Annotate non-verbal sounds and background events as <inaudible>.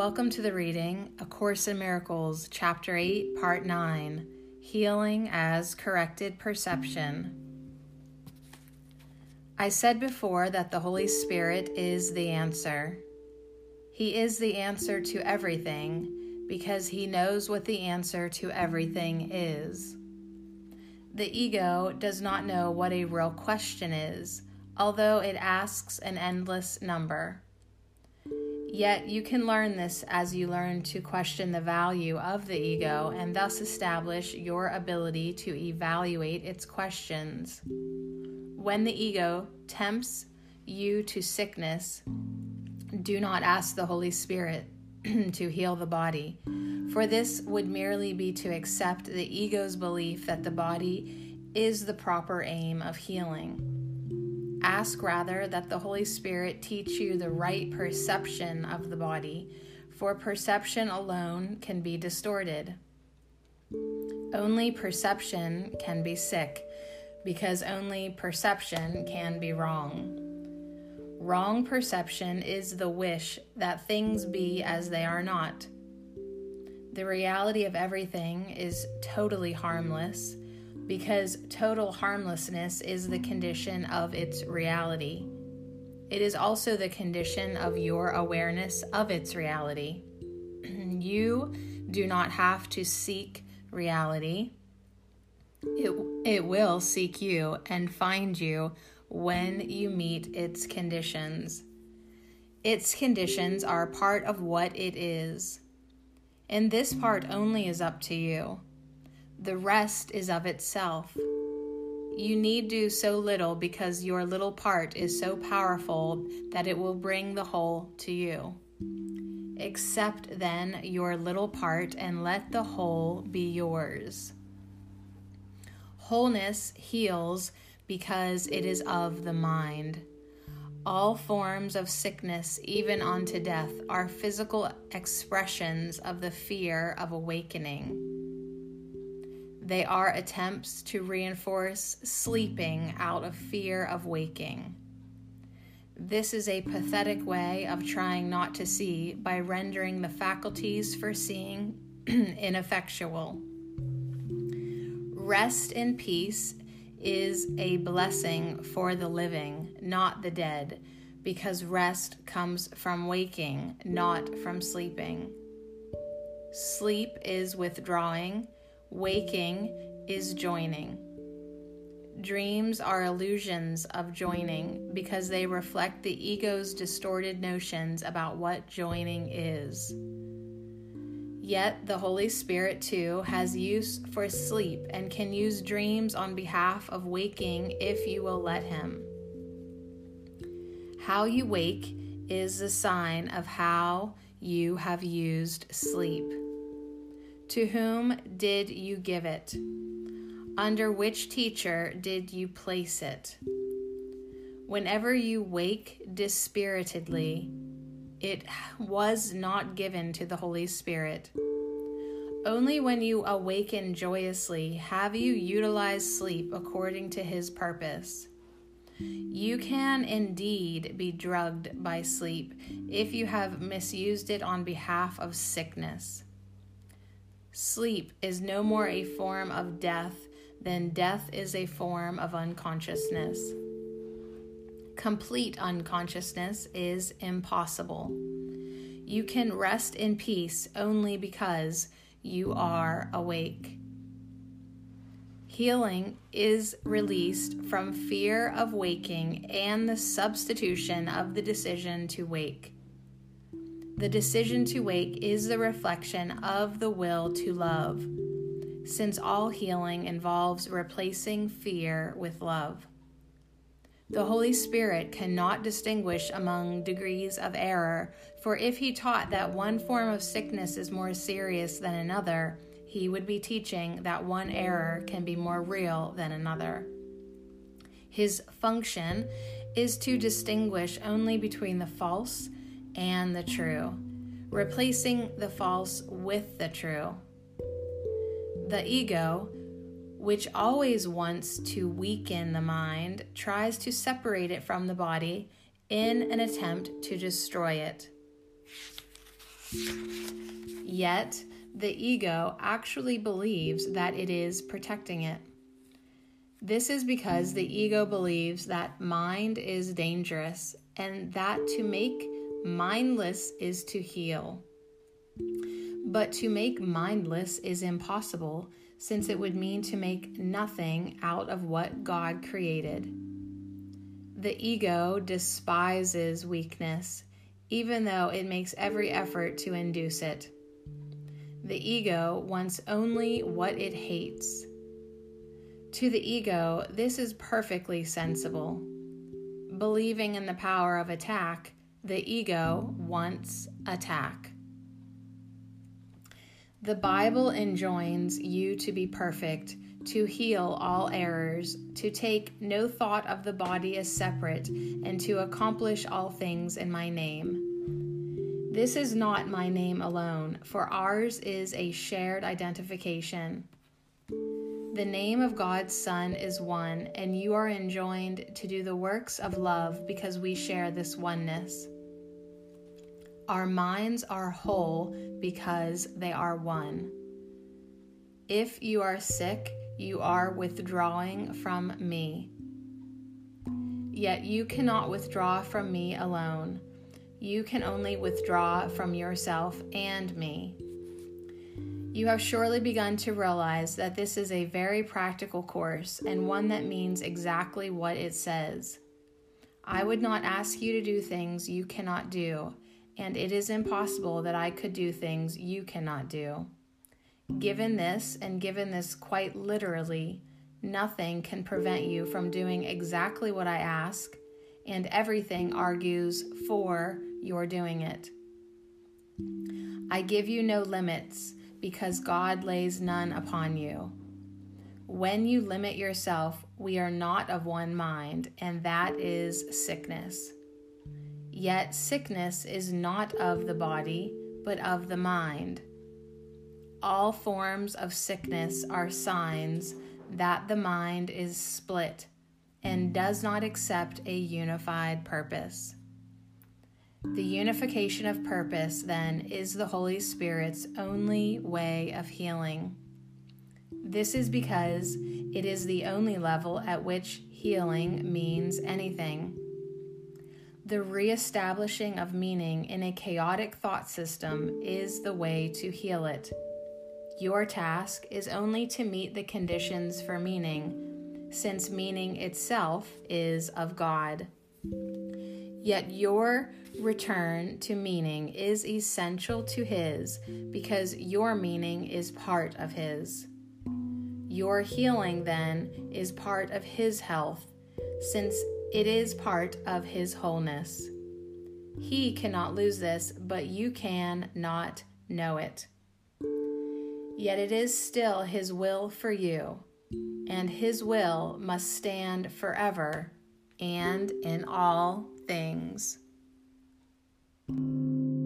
Welcome to the reading A Course in Miracles, Chapter 8, Part 9 Healing as Corrected Perception. I said before that the Holy Spirit is the answer. He is the answer to everything because he knows what the answer to everything is. The ego does not know what a real question is, although it asks an endless number. Yet you can learn this as you learn to question the value of the ego and thus establish your ability to evaluate its questions. When the ego tempts you to sickness, do not ask the Holy Spirit <clears throat> to heal the body, for this would merely be to accept the ego's belief that the body is the proper aim of healing. Ask rather that the Holy Spirit teach you the right perception of the body, for perception alone can be distorted. Only perception can be sick, because only perception can be wrong. Wrong perception is the wish that things be as they are not. The reality of everything is totally harmless because total harmlessness is the condition of its reality. It is also the condition of your awareness of its reality. <clears throat> you do not have to seek reality, it, it will seek you and find you when you meet its conditions. Its conditions are part of what it is. And this part only is up to you. The rest is of itself. You need do so little because your little part is so powerful that it will bring the whole to you. Accept then your little part and let the whole be yours. Wholeness heals because it is of the mind. All forms of sickness, even unto death, are physical expressions of the fear of awakening. They are attempts to reinforce sleeping out of fear of waking. This is a pathetic way of trying not to see by rendering the faculties for seeing <clears throat> ineffectual. Rest in peace is a blessing for the living, not the dead, because rest comes from waking, not from sleeping. Sleep is withdrawing Waking is joining. Dreams are illusions of joining because they reflect the ego's distorted notions about what joining is. Yet the Holy Spirit, too, has use for sleep and can use dreams on behalf of waking if you will let Him. How you wake is a sign of how you have used sleep. To whom did you give it? Under which teacher did you place it? Whenever you wake dispiritedly, it was not given to the Holy Spirit. Only when you awaken joyously have you utilized sleep according to his purpose. You can indeed be drugged by sleep if you have misused it on behalf of sickness. Sleep is no more a form of death than death is a form of unconsciousness. Complete unconsciousness is impossible. You can rest in peace only because you are awake. Healing is released from fear of waking and the substitution of the decision to wake. The decision to wake is the reflection of the will to love, since all healing involves replacing fear with love. The Holy Spirit cannot distinguish among degrees of error, for if he taught that one form of sickness is more serious than another, he would be teaching that one error can be more real than another. His function is to distinguish only between the false and the true, replacing the false with the true. The ego, which always wants to weaken the mind, tries to separate it from the body in an attempt to destroy it. Yet, the ego actually believes that it is protecting it. This is because the ego believes that mind is dangerous and that to make mindless is to heal. But to make mindless is impossible, since it would mean to make nothing out of what God created. The ego despises weakness, even though it makes every effort to induce it. The ego wants only what it hates. To the ego, this is perfectly sensible. Believing in the power of attack, the ego wants attack. The Bible enjoins you to be perfect, to heal all errors, to take no thought of the body as separate, and to accomplish all things in my name. This is not my name alone, for ours is a shared identification. The name of God's Son is one, and you are enjoined to do the works of love because we share this oneness. Our minds are whole because they are one. If you are sick, you are withdrawing from me. Yet you cannot withdraw from me alone. You can only withdraw from yourself and me. You have surely begun to realize that this is a very practical course and one that means exactly what it says. I would not ask you to do things you cannot do and it is impossible that I could do things you cannot do. Given this, and given this quite literally, nothing can prevent you from doing exactly what I ask, and everything argues for your doing it. I give you no limits because God lays none upon you. When you limit yourself, we are not of one mind, and that is sickness. Yet sickness is not of the body, but of the mind. All forms of sickness are signs that the mind is split and does not accept a unified purpose. The unification of purpose, then, is the Holy Spirit's only way of healing. This is because it is the only level at which healing means anything. The reestablishing of meaning in a chaotic thought system is the way to heal it. Your task is only to meet the conditions for meaning, since meaning itself is of God. Yet your return to meaning is essential to His because your meaning is part of His. Your healing, then, is part of His health, since it is part of his wholeness. He cannot lose this, but you can not know it. Yet it is still his will for you, and his will must stand forever and in all things. Thank you.